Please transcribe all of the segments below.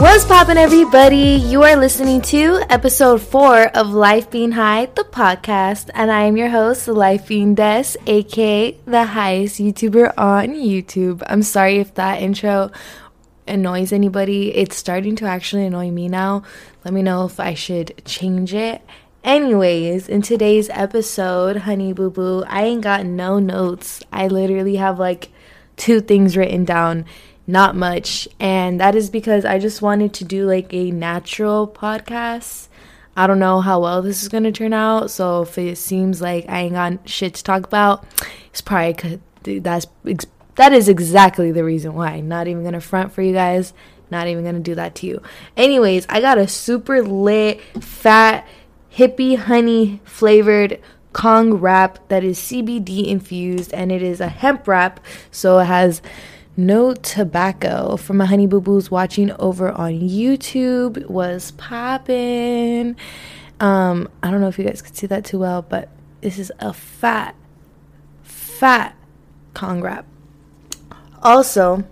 What's poppin', everybody? You are listening to episode four of Life Being High, the podcast, and I am your host, Life Being Des, aka the highest YouTuber on YouTube. I'm sorry if that intro annoys anybody. It's starting to actually annoy me now. Let me know if I should change it. Anyways, in today's episode, honey boo boo, I ain't got no notes. I literally have like two things written down not much. And that is because I just wanted to do like a natural podcast. I don't know how well this is going to turn out. So if it seems like I ain't got shit to talk about, it's probably that's that is exactly the reason why. Not even going to front for you guys. Not even going to do that to you. Anyways, I got a super lit, fat, hippie honey flavored Kong wrap that is CBD infused and it is a hemp wrap. So it has no Tobacco from my honey boo boos watching over on YouTube was popping. Um, I don't know if you guys could see that too well, but this is a fat, fat Kong wrap. Also,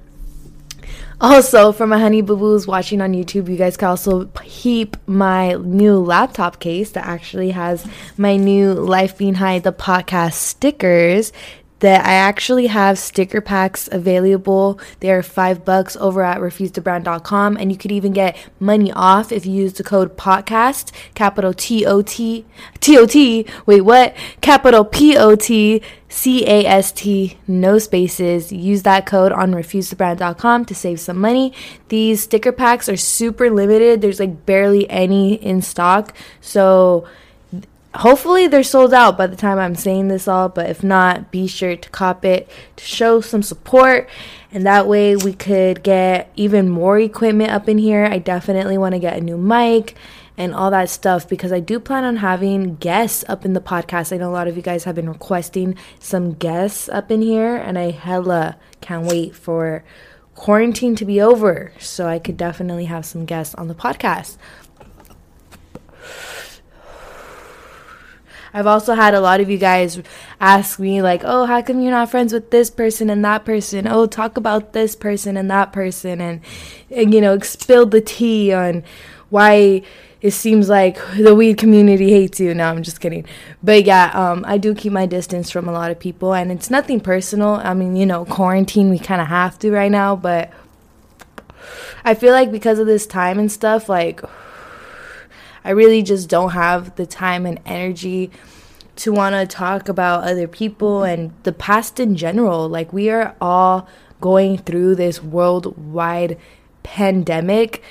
also for my honey boo boos watching on YouTube, you guys can also peep my new laptop case that actually has my new Life Being High the podcast stickers that I actually have sticker packs available. They are five bucks over at refusetobrown.com, and you could even get money off if you use the code podcast, capital T O T T O T. Wait, what? Capital P O T C A S T, no spaces. Use that code on refusetobrown.com to save some money. These sticker packs are super limited. There's like barely any in stock, so hopefully they're sold out by the time I'm saying this all, but if not, be sure to cop it to show some support and that way we could get even more equipment up in here. I definitely want to get a new mic and all that stuff because I do plan on having guests up in the podcast. I know a lot of you guys have been requesting some guests up in here and I hella can't wait for quarantine to be over so I could definitely have some guests on the podcast. I've also had a lot of you guys ask me, like, oh, how come you're not friends with this person and that person? Oh, talk about this person and that person, and, and you know, spill the tea on why it seems like the weed community hates you. No, I'm just kidding. But yeah, um, I do keep my distance from a lot of people, and it's nothing personal. I mean, you know, quarantine, we kind of have to right now, but I feel like because of this time and stuff, like, I really just don't have the time and energy to want to talk about other people and the past in general. Like, we are all going through this worldwide pandemic.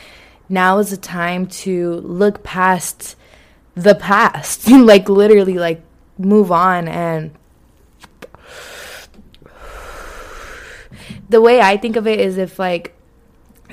Now is the time to look past the past, like, literally, like, move on and the way I think of it is if like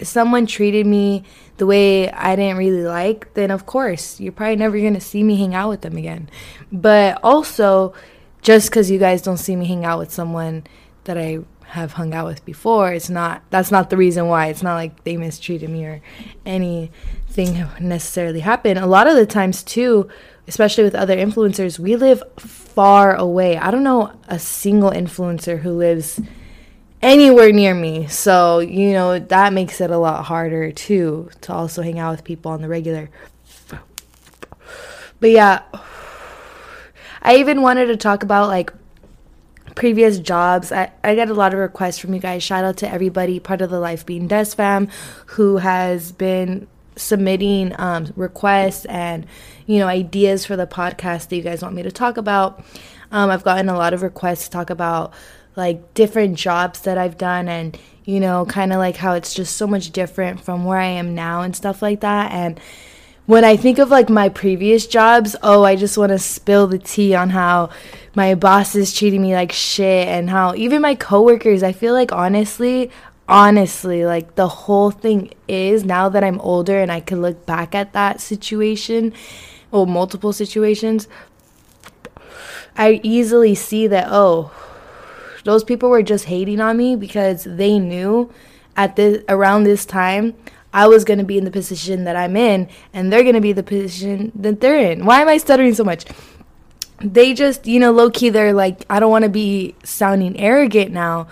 someone treated me the way I didn't really like, then of course, you're probably never going to see me hang out with them again. But also, just because you guys don't see me hang out with someone that I have hung out with before, it's not, that's not the reason why. It's not like they mistreated me or anything necessarily happened. A lot of the times, too, especially with other influencers, we live far away. I don't know a single influencer who lives anywhere near me. So, you know, that makes it a lot harder too to also hang out with people on the regular. But yeah, I even wanted to talk about like previous jobs. I, I get a lot of requests from you guys. Shout out to everybody part of the Life Being Des fam who has been submitting um, requests and you know ideas for the podcast that you guys want me to talk about. Um, I've gotten a lot of requests to talk about like different jobs that I've done and you know kind of like how it's just so much different from where I am now and stuff like that. And when I think of like my previous jobs, oh, I just want to spill the tea on how my boss is treating me like shit and how even my coworkers, I feel like honestly, honestly, like the whole thing is now that I'm older and I can look back at that situation or multiple situations, I easily see that, oh, those people were just hating on me because they knew at this around this time I was going to be in the position that I'm in and they're going to be the position that they're in. Why am I stuttering so much? They just, you know, low key they're like I don't want to be sounding arrogant now,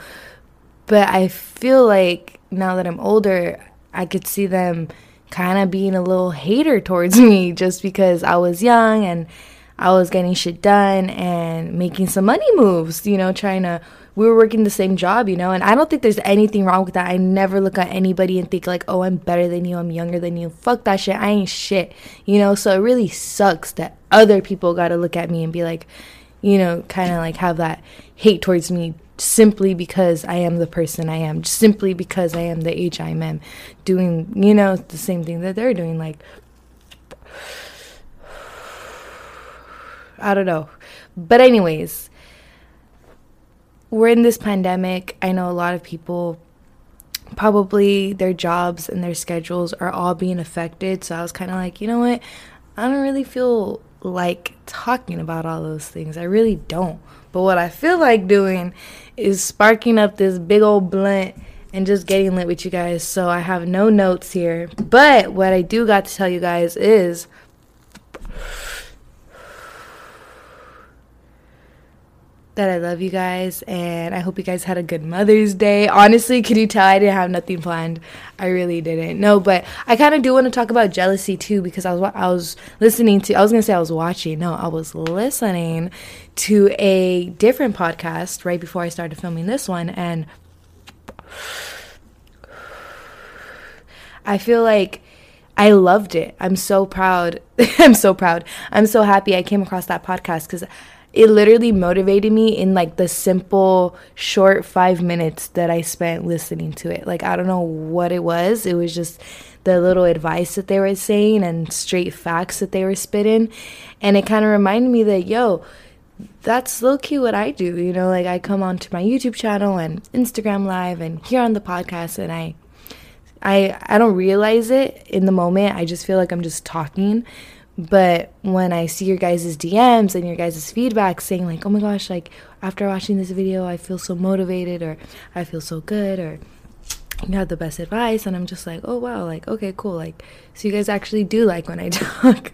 but I feel like now that I'm older, I could see them kind of being a little hater towards me just because I was young and I was getting shit done and making some money moves, you know, trying to we were working the same job, you know, and I don't think there's anything wrong with that. I never look at anybody and think like, "Oh, I'm better than you. I'm younger than you." Fuck that shit. I ain't shit. You know, so it really sucks that other people got to look at me and be like, you know, kind of like have that hate towards me simply because I am the person I am, simply because I am the age I am, doing, you know, the same thing that they're doing like I don't know. But anyways, we're in this pandemic. I know a lot of people probably their jobs and their schedules are all being affected. So I was kind of like, you know what? I don't really feel like talking about all those things. I really don't. But what I feel like doing is sparking up this big old blunt and just getting lit with you guys. So I have no notes here. But what I do got to tell you guys is that I love you guys and I hope you guys had a good Mother's Day. Honestly, can you tell I didn't have nothing planned? I really didn't. No, but I kind of do want to talk about jealousy too because I was I was listening to I was going to say I was watching. No, I was listening to a different podcast right before I started filming this one and I feel like I loved it. I'm so proud. I'm so proud. I'm so happy I came across that podcast cuz it literally motivated me in like the simple short five minutes that I spent listening to it. Like, I don't know what it was. It was just the little advice that they were saying and straight facts that they were spitting. And it kind of reminded me that, yo, that's low key what I do. You know, like I come onto my YouTube channel and Instagram live and here on the podcast and I I I don't realize it in the moment. I just feel like I'm just talking. But when I see your guys' DMs and your guys' feedback saying, like, oh my gosh, like, after watching this video, I feel so motivated, or I feel so good, or you had the best advice, and I'm just like, oh wow, like, okay, cool. Like, so you guys actually do like when I talk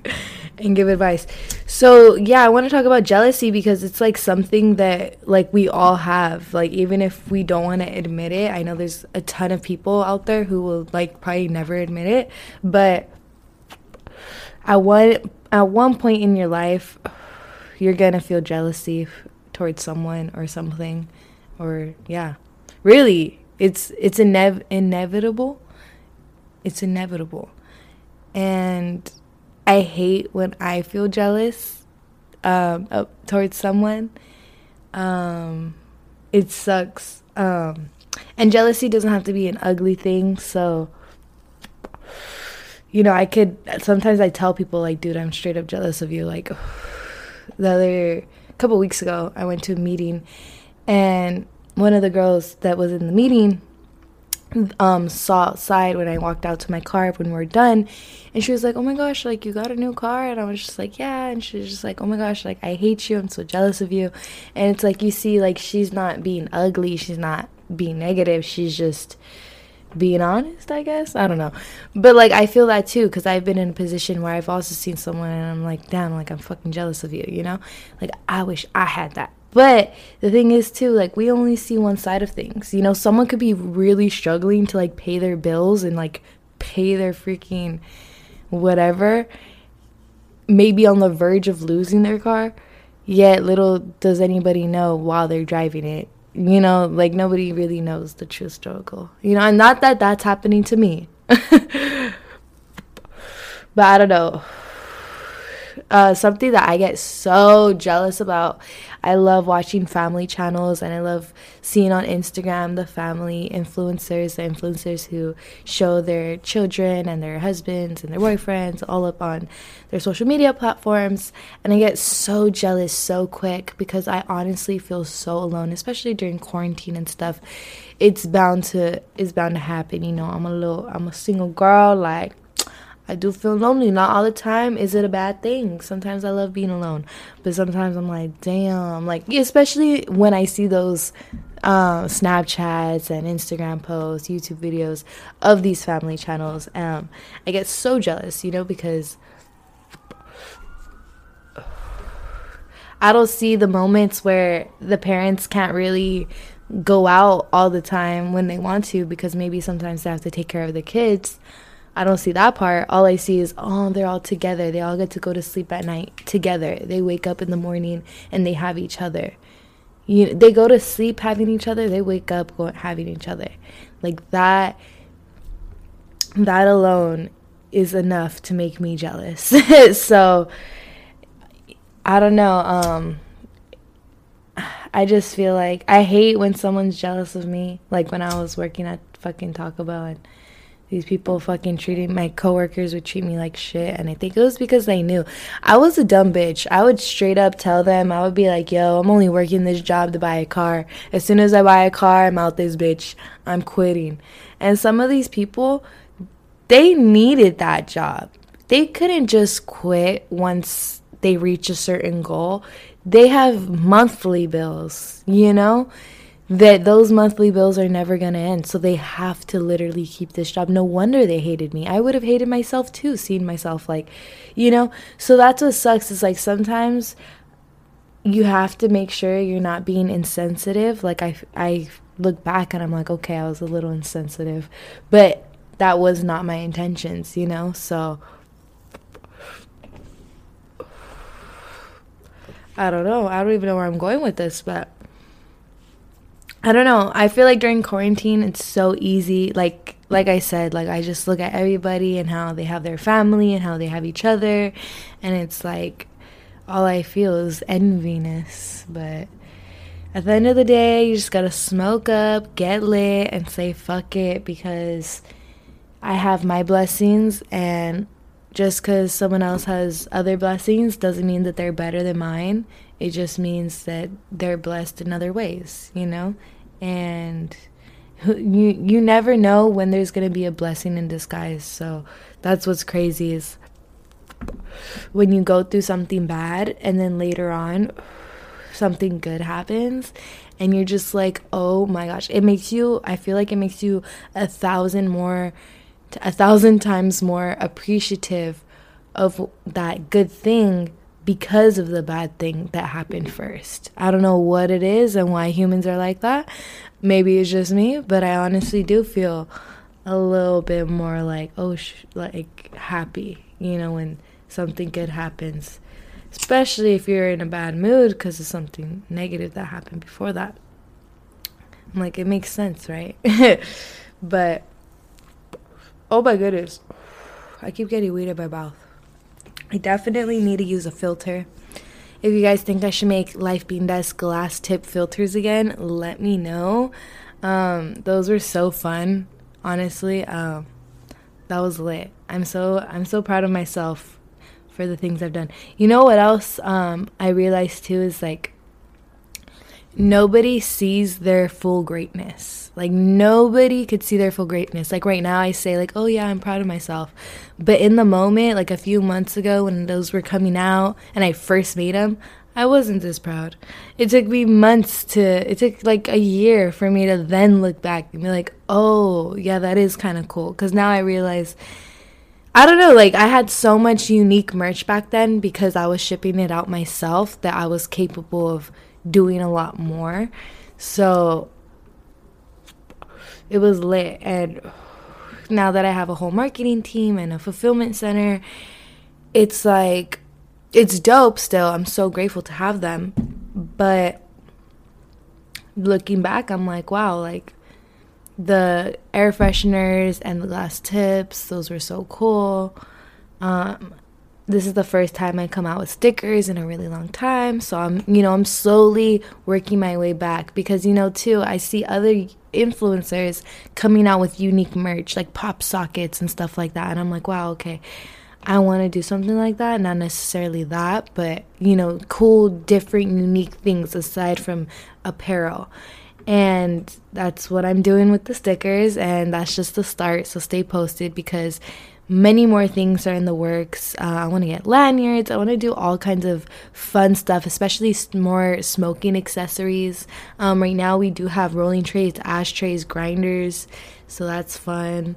and give advice. So, yeah, I want to talk about jealousy because it's like something that, like, we all have. Like, even if we don't want to admit it, I know there's a ton of people out there who will, like, probably never admit it, but at one at one point in your life you're gonna feel jealousy towards someone or something or yeah. Really it's it's inev- inevitable. It's inevitable. And i hate when i feel jealous um, towards someone. Um, it sucks. Um, and jealousy doesn't have to be an ugly thing so you know, I could sometimes I tell people like, dude, I'm straight up jealous of you. Like the other couple weeks ago, I went to a meeting, and one of the girls that was in the meeting um saw outside when I walked out to my car when we were done and she was like, Oh my gosh, like you got a new car? And I was just like, Yeah. And she was just like, Oh my gosh, like I hate you, I'm so jealous of you. And it's like you see like she's not being ugly, she's not being negative, she's just being honest, I guess. I don't know. But like I feel that too cuz I've been in a position where I've also seen someone and I'm like, "Damn, like I'm fucking jealous of you," you know? Like I wish I had that. But the thing is too, like we only see one side of things. You know, someone could be really struggling to like pay their bills and like pay their freaking whatever, maybe on the verge of losing their car. Yet little does anybody know while they're driving it you know, like nobody really knows the true struggle. You know, and not that that's happening to me. but I don't know. Uh, something that I get so jealous about. I love watching family channels and I love seeing on Instagram the family influencers, the influencers who show their children and their husbands and their boyfriends all up on their social media platforms. And I get so jealous so quick because I honestly feel so alone, especially during quarantine and stuff. It's bound to it's bound to happen, you know. I'm a little I'm a single girl, like I do feel lonely. Not all the time is it a bad thing. Sometimes I love being alone, but sometimes I'm like, damn. Like, especially when I see those um, Snapchats and Instagram posts, YouTube videos of these family channels. Um, I get so jealous, you know, because I don't see the moments where the parents can't really go out all the time when they want to because maybe sometimes they have to take care of the kids I don't see that part. All I see is, oh, they're all together. They all get to go to sleep at night together. They wake up in the morning and they have each other. You, they go to sleep having each other. They wake up going, having each other. Like that. That alone is enough to make me jealous. so I don't know. Um, I just feel like I hate when someone's jealous of me. Like when I was working at fucking Taco Bell and these people fucking treating my coworkers would treat me like shit and i think it was because they knew. I was a dumb bitch. I would straight up tell them i would be like yo i'm only working this job to buy a car. As soon as i buy a car i'm out this bitch. I'm quitting. And some of these people they needed that job. They couldn't just quit once they reach a certain goal. They have monthly bills you know that those monthly bills are never going to end. So they have to literally keep this job. No wonder they hated me. I would have hated myself too, seeing myself like, you know? So that's what sucks is like sometimes you have to make sure you're not being insensitive. Like I I look back and I'm like, okay, I was a little insensitive, but that was not my intentions, you know? So I don't know. I don't even know where I'm going with this, but I don't know. I feel like during quarantine it's so easy like like I said, like I just look at everybody and how they have their family and how they have each other and it's like all I feel is enviness, but at the end of the day, you just got to smoke up, get lit and say fuck it because I have my blessings and just cuz someone else has other blessings doesn't mean that they're better than mine. It just means that they're blessed in other ways, you know? And you you never know when there's going to be a blessing in disguise. So that's what's crazy is when you go through something bad and then later on something good happens and you're just like, "Oh my gosh." It makes you I feel like it makes you a thousand more a thousand times more appreciative of that good thing because of the bad thing that happened first. I don't know what it is and why humans are like that. Maybe it's just me, but I honestly do feel a little bit more like oh sh- like happy, you know, when something good happens. Especially if you're in a bad mood because of something negative that happened before that. I'm like it makes sense, right? but oh my goodness. I keep getting weed in my mouth. I definitely need to use a filter. If you guys think I should make Life Being Des glass tip filters again, let me know. Um, those were so fun, honestly. Um, that was lit. I'm so I'm so proud of myself for the things I've done. You know what else um, I realized too is like nobody sees their full greatness. Like nobody could see their full greatness. Like right now I say like, "Oh yeah, I'm proud of myself." But in the moment, like a few months ago when those were coming out and I first made them, I wasn't this proud. It took me months to it took like a year for me to then look back and be like, "Oh, yeah, that is kind of cool." Cuz now I realize I don't know, like I had so much unique merch back then because I was shipping it out myself that I was capable of doing a lot more. So it was lit. And now that I have a whole marketing team and a fulfillment center, it's like, it's dope still. I'm so grateful to have them. But looking back, I'm like, wow, like the air fresheners and the glass tips, those were so cool. Um, this is the first time I come out with stickers in a really long time. So I'm, you know, I'm slowly working my way back because, you know, too, I see other influencers coming out with unique merch like pop sockets and stuff like that. And I'm like, wow, okay. I want to do something like that. Not necessarily that, but, you know, cool, different, unique things aside from apparel. And that's what I'm doing with the stickers. And that's just the start. So stay posted because many more things are in the works. Uh, I want to get lanyards. I want to do all kinds of fun stuff, especially more smoking accessories. Um, right now, we do have rolling trays, ashtrays, grinders. So that's fun.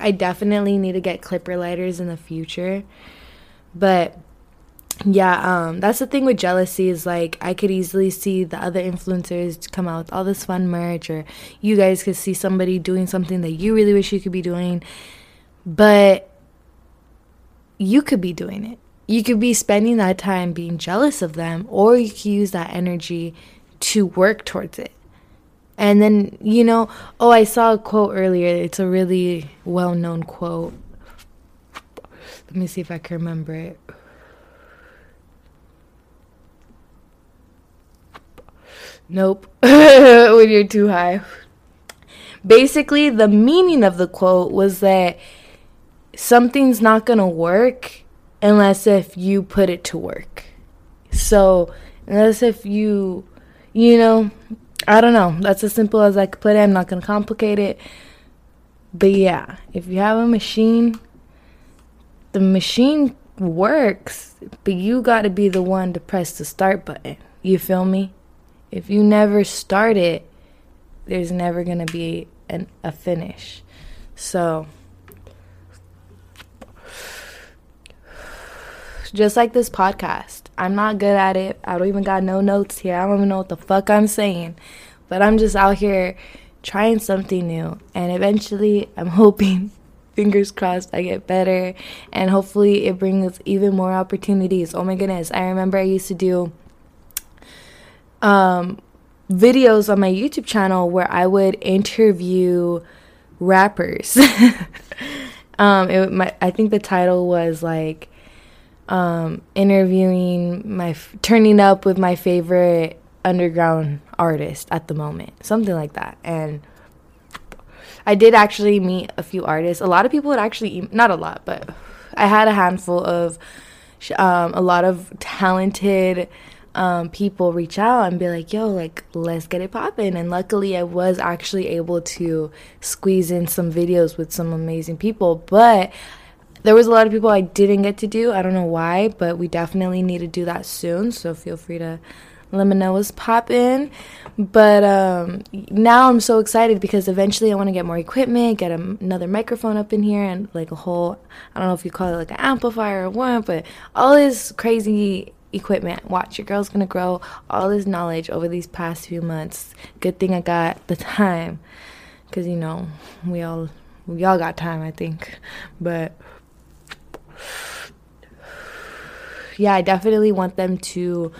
I definitely need to get clipper lighters in the future. But yeah, um, that's the thing with jealousy is like I could easily see the other influencers come out with all this fun merch, or you guys could see somebody doing something that you really wish you could be doing, but you could be doing it. You could be spending that time being jealous of them, or you could use that energy to work towards it. And then, you know, oh, I saw a quote earlier. It's a really well known quote. Let me see if I can remember it. Nope. when you're too high. Basically, the meaning of the quote was that something's not going to work unless if you put it to work. So, unless if you, you know, I don't know. That's as simple as I could put it. I'm not going to complicate it. But yeah, if you have a machine, the machine works, but you got to be the one to press the start button. You feel me? If you never start it, there's never going to be an, a finish. So, just like this podcast, I'm not good at it. I don't even got no notes here. I don't even know what the fuck I'm saying. But I'm just out here trying something new. And eventually, I'm hoping, fingers crossed, I get better. And hopefully, it brings even more opportunities. Oh my goodness. I remember I used to do um, videos on my YouTube channel where I would interview rappers. um, it, my, I think the title was like um, interviewing my turning up with my favorite underground artist at the moment, something like that. And I did actually meet a few artists. A lot of people would actually, not a lot, but I had a handful of um, a lot of talented um, people reach out and be like, yo, like, let's get it popping. And luckily, I was actually able to squeeze in some videos with some amazing people. But there was a lot of people I didn't get to do. I don't know why, but we definitely need to do that soon. So feel free to let me know what's popping. But um, now I'm so excited because eventually I want to get more equipment, get a, another microphone up in here, and like a whole I don't know if you call it like an amplifier or what, but all this crazy equipment. Watch, your girl's gonna grow all this knowledge over these past few months. Good thing I got the time, cause you know we all we all got time, I think. But yeah, I definitely want them to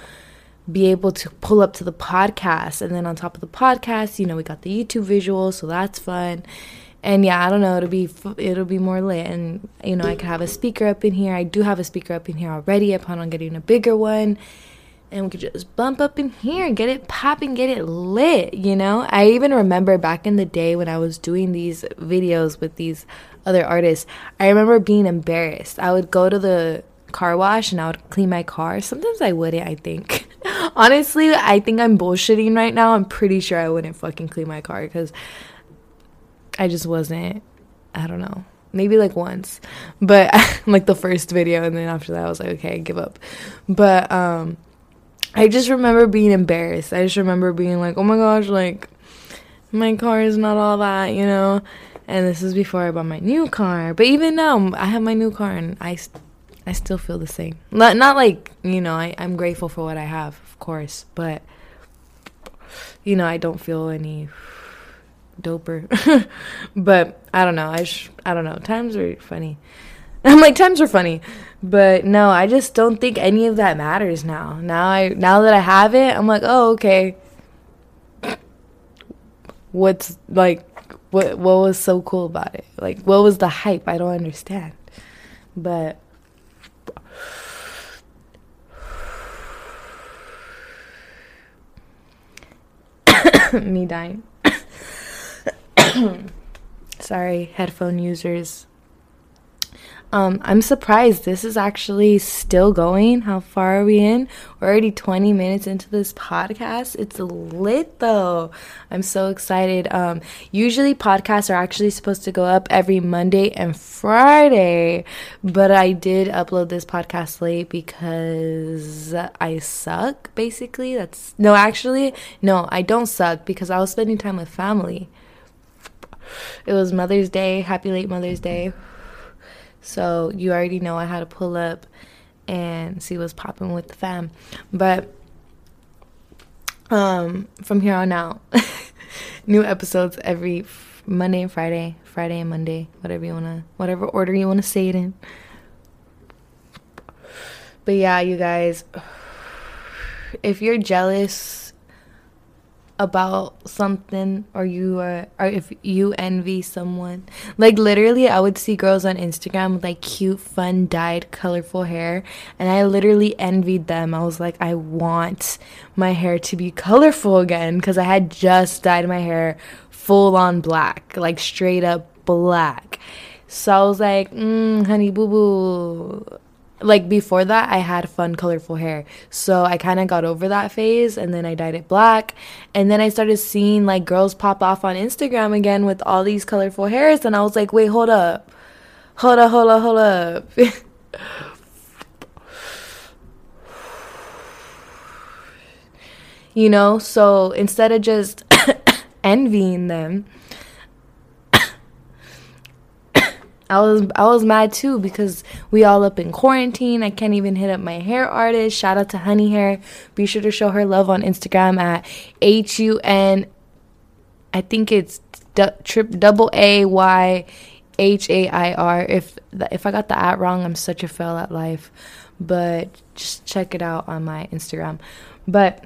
be able to pull up to the podcast, and then on top of the podcast, you know, we got the YouTube visuals, so that's fun and yeah, I don't know. It'll be it'll be more lit, and you know, I could have a speaker up in here. I do have a speaker up in here already. I plan on getting a bigger one, and we could just bump up in here, get it popping, get it lit. You know, I even remember back in the day when I was doing these videos with these other artists. I remember being embarrassed. I would go to the car wash and I would clean my car. Sometimes I wouldn't. I think. Honestly, I think I'm bullshitting right now. I'm pretty sure I wouldn't fucking clean my car because I just wasn't, I don't know, maybe like once, but like the first video, and then after that, I was like, okay, I give up. But um, I just remember being embarrassed. I just remember being like, oh my gosh, like my car is not all that, you know. And this is before I bought my new car. But even now, I have my new car, and I, I still feel the same. Not not like you know, I I'm grateful for what I have, of course, but you know, I don't feel any doper. but I don't know. I sh- I don't know. Times are funny. I'm like times are funny, but no, I just don't think any of that matters now. Now I now that I have it, I'm like, oh okay. What's like, what what was so cool about it? Like what was the hype? I don't understand. But me dying. Sorry, headphone users. Um, I'm surprised this is actually still going. How far are we in? We're already 20 minutes into this podcast. It's lit though. I'm so excited. Um, usually podcasts are actually supposed to go up every Monday and Friday, but I did upload this podcast late because I suck, basically. That's no, actually, no, I don't suck because I was spending time with family. It was Mother's Day. Happy late Mother's Day. So you already know I had to pull up and see what's popping with the fam. But um from here on out, new episodes every Monday and Friday, Friday and Monday, whatever you wanna, whatever order you wanna say it in. But yeah, you guys, if you're jealous about something or you are or if you envy someone. Like literally i would see girls on instagram with like cute fun dyed colorful hair and i literally envied them. I was like i want my hair to be colorful again because i had just dyed my hair full on black like straight up black. So i was like mm, honey boo boo like before that I had fun colorful hair. So I kind of got over that phase and then I dyed it black and then I started seeing like girls pop off on Instagram again with all these colorful hairs and I was like, "Wait, hold up. Hold up, hold up, hold up." you know, so instead of just envying them, I was I was mad too because we all up in quarantine. I can't even hit up my hair artist. Shout out to Honey Hair. Be sure to show her love on Instagram at H U N. I think it's d- trip double A Y H A I R. If if I got the at wrong, I'm such a fail at life. But just check it out on my Instagram. But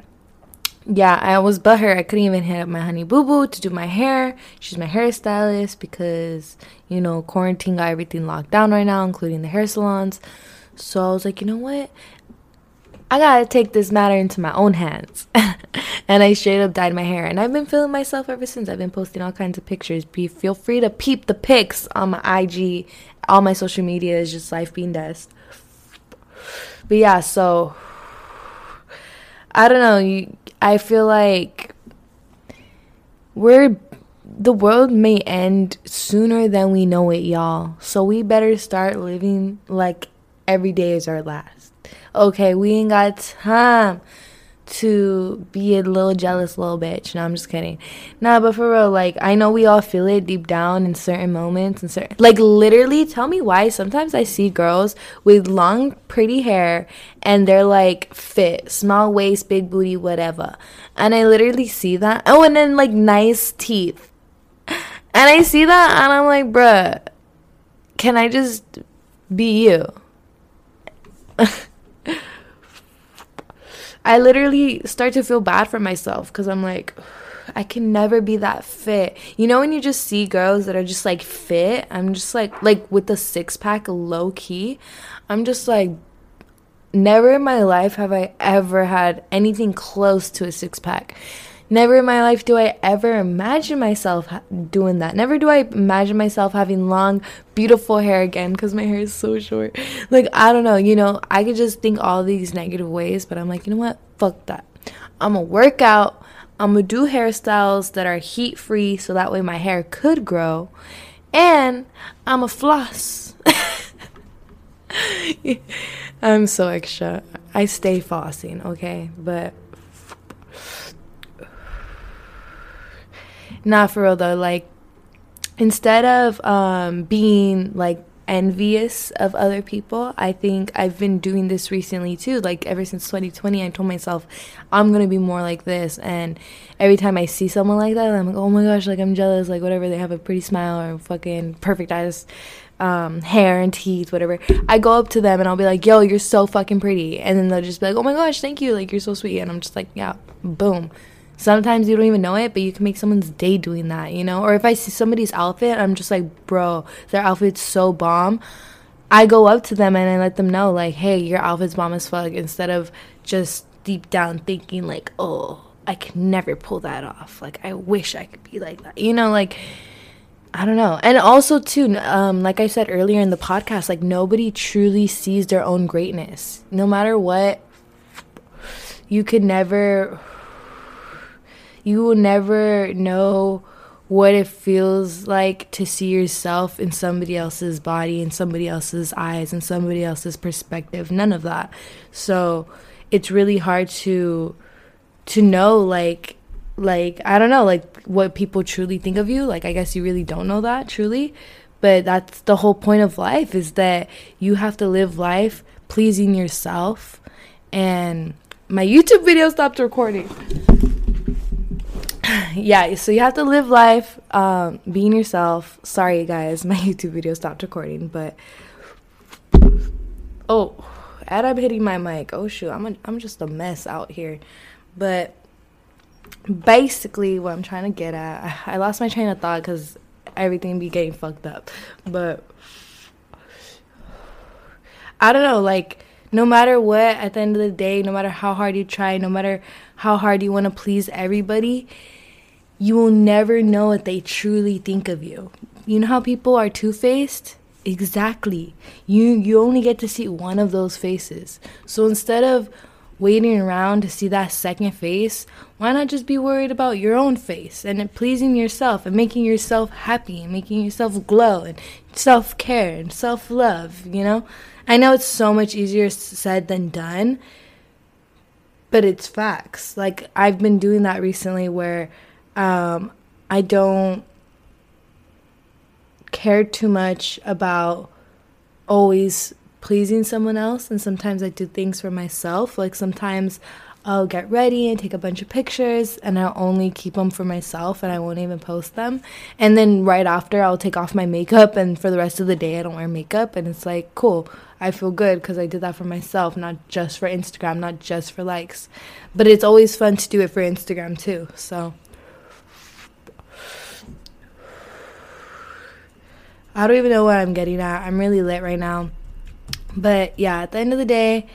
yeah, I was but her. I couldn't even hit up my honey boo boo to do my hair. She's my hairstylist because, you know, quarantine got everything locked down right now, including the hair salons. So I was like, you know what? I gotta take this matter into my own hands. and I straight up dyed my hair. And I've been feeling myself ever since. I've been posting all kinds of pictures. Be feel free to peep the pics on my IG. All my social media is just Life Being Des. But yeah, so I don't know. You I feel like we're the world may end sooner than we know it, y'all. So we better start living like every day is our last. Okay, we ain't got time to be a little jealous little bitch. No, I'm just kidding. Nah, but for real, like I know we all feel it deep down in certain moments and certain like literally tell me why sometimes I see girls with long pretty hair and they're like fit, small waist, big booty, whatever. And I literally see that. Oh, and then like nice teeth. And I see that and I'm like, bruh, can I just be you? I literally start to feel bad for myself because I'm like, I can never be that fit. You know when you just see girls that are just like fit, I'm just like like with the six pack low key. I'm just like never in my life have I ever had anything close to a six pack. Never in my life do I ever imagine myself doing that. Never do I imagine myself having long, beautiful hair again because my hair is so short. Like, I don't know, you know, I could just think all these negative ways, but I'm like, you know what? Fuck that. I'm gonna work out. I'm gonna do hairstyles that are heat free so that way my hair could grow. And I'm a floss. I'm so extra. I stay flossing, okay? But Not for real though. Like instead of um, being like envious of other people, I think I've been doing this recently too. Like ever since 2020, I told myself I'm gonna be more like this. And every time I see someone like that, I'm like, oh my gosh, like I'm jealous. Like whatever, they have a pretty smile or fucking perfect eyes. Um, hair and teeth, whatever. I go up to them and I'll be like, "Yo, you're so fucking pretty," and then they'll just be like, "Oh my gosh, thank you! Like you're so sweet." And I'm just like, "Yeah, boom, Sometimes you don't even know it, but you can make someone's day doing that, you know? Or if I see somebody's outfit, I'm just like, bro, their outfit's so bomb. I go up to them and I let them know, like, hey, your outfit's bomb as fuck, instead of just deep down thinking, like, oh, I can never pull that off. Like, I wish I could be like that. You know, like, I don't know. And also, too, um, like I said earlier in the podcast, like, nobody truly sees their own greatness. No matter what, you could never you will never know what it feels like to see yourself in somebody else's body, in somebody else's eyes, in somebody else's perspective. None of that. So it's really hard to to know like like I don't know like what people truly think of you. Like I guess you really don't know that truly. But that's the whole point of life is that you have to live life pleasing yourself and my YouTube video stopped recording. yeah, so you have to live life um, being yourself. Sorry, guys, my YouTube video stopped recording, but oh, and I'm hitting my mic. Oh shoot, I'm a, I'm just a mess out here. But basically, what I'm trying to get at, I lost my train of thought because everything be getting fucked up. But I don't know, like no matter what, at the end of the day, no matter how hard you try, no matter how hard you want to please everybody, you will never know what they truly think of you. You know how people are two-faced? Exactly. You you only get to see one of those faces. So instead of waiting around to see that second face, why not just be worried about your own face and pleasing yourself and making yourself happy and making yourself glow and self care and self love, you know? I know it's so much easier said than done, but it's facts. Like I've been doing that recently where um, I don't care too much about always pleasing someone else and sometimes I do things for myself. Like sometimes I'll get ready and take a bunch of pictures and I'll only keep them for myself and I won't even post them. And then right after I'll take off my makeup and for the rest of the day I don't wear makeup and it's like cool. I feel good because I did that for myself, not just for Instagram, not just for likes. But it's always fun to do it for Instagram too. So I don't even know what I'm getting at. I'm really lit right now. But yeah, at the end of the day,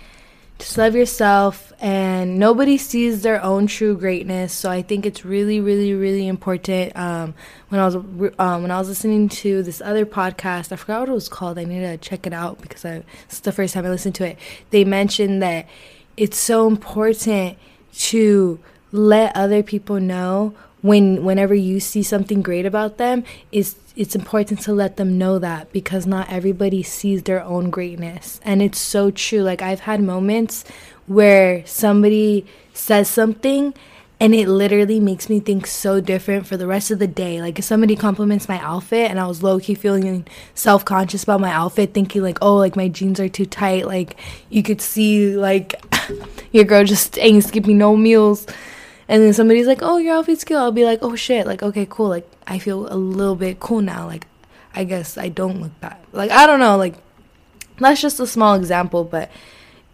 just love yourself and nobody sees their own true greatness so i think it's really really really important um, when i was um, when i was listening to this other podcast i forgot what it was called i need to check it out because I, it's the first time i listened to it they mentioned that it's so important to let other people know when whenever you see something great about them is it's important to let them know that because not everybody sees their own greatness and it's so true like i've had moments where somebody says something and it literally makes me think so different for the rest of the day. Like if somebody compliments my outfit and I was low key feeling self conscious about my outfit, thinking like, oh, like my jeans are too tight. Like you could see like your girl just ain't skipping no meals and then somebody's like, "Oh, your outfit's cute," I'll be like, "Oh shit!" Like, okay, cool. Like, I feel a little bit cool now. Like, I guess I don't look bad. Like, I don't know. Like, that's just a small example, but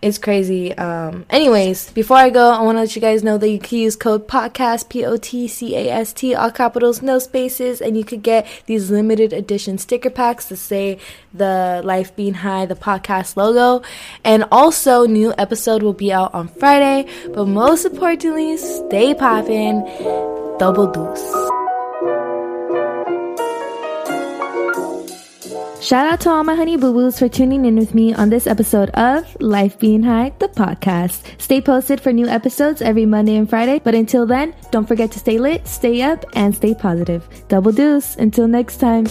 it's crazy. Um, anyways, before I go, I want to let you guys know that you can use code podcast P O T C A S T all capitals, no spaces, and you could get these limited edition sticker packs to say the Life Being High, the podcast logo, and also new episode will be out on Friday. But most importantly, stay poppin', double deuce. Shout out to all my honey boo boos for tuning in with me on this episode of Life Being High, the podcast. Stay posted for new episodes every Monday and Friday. But until then, don't forget to stay lit, stay up, and stay positive. Double deuce. Until next time.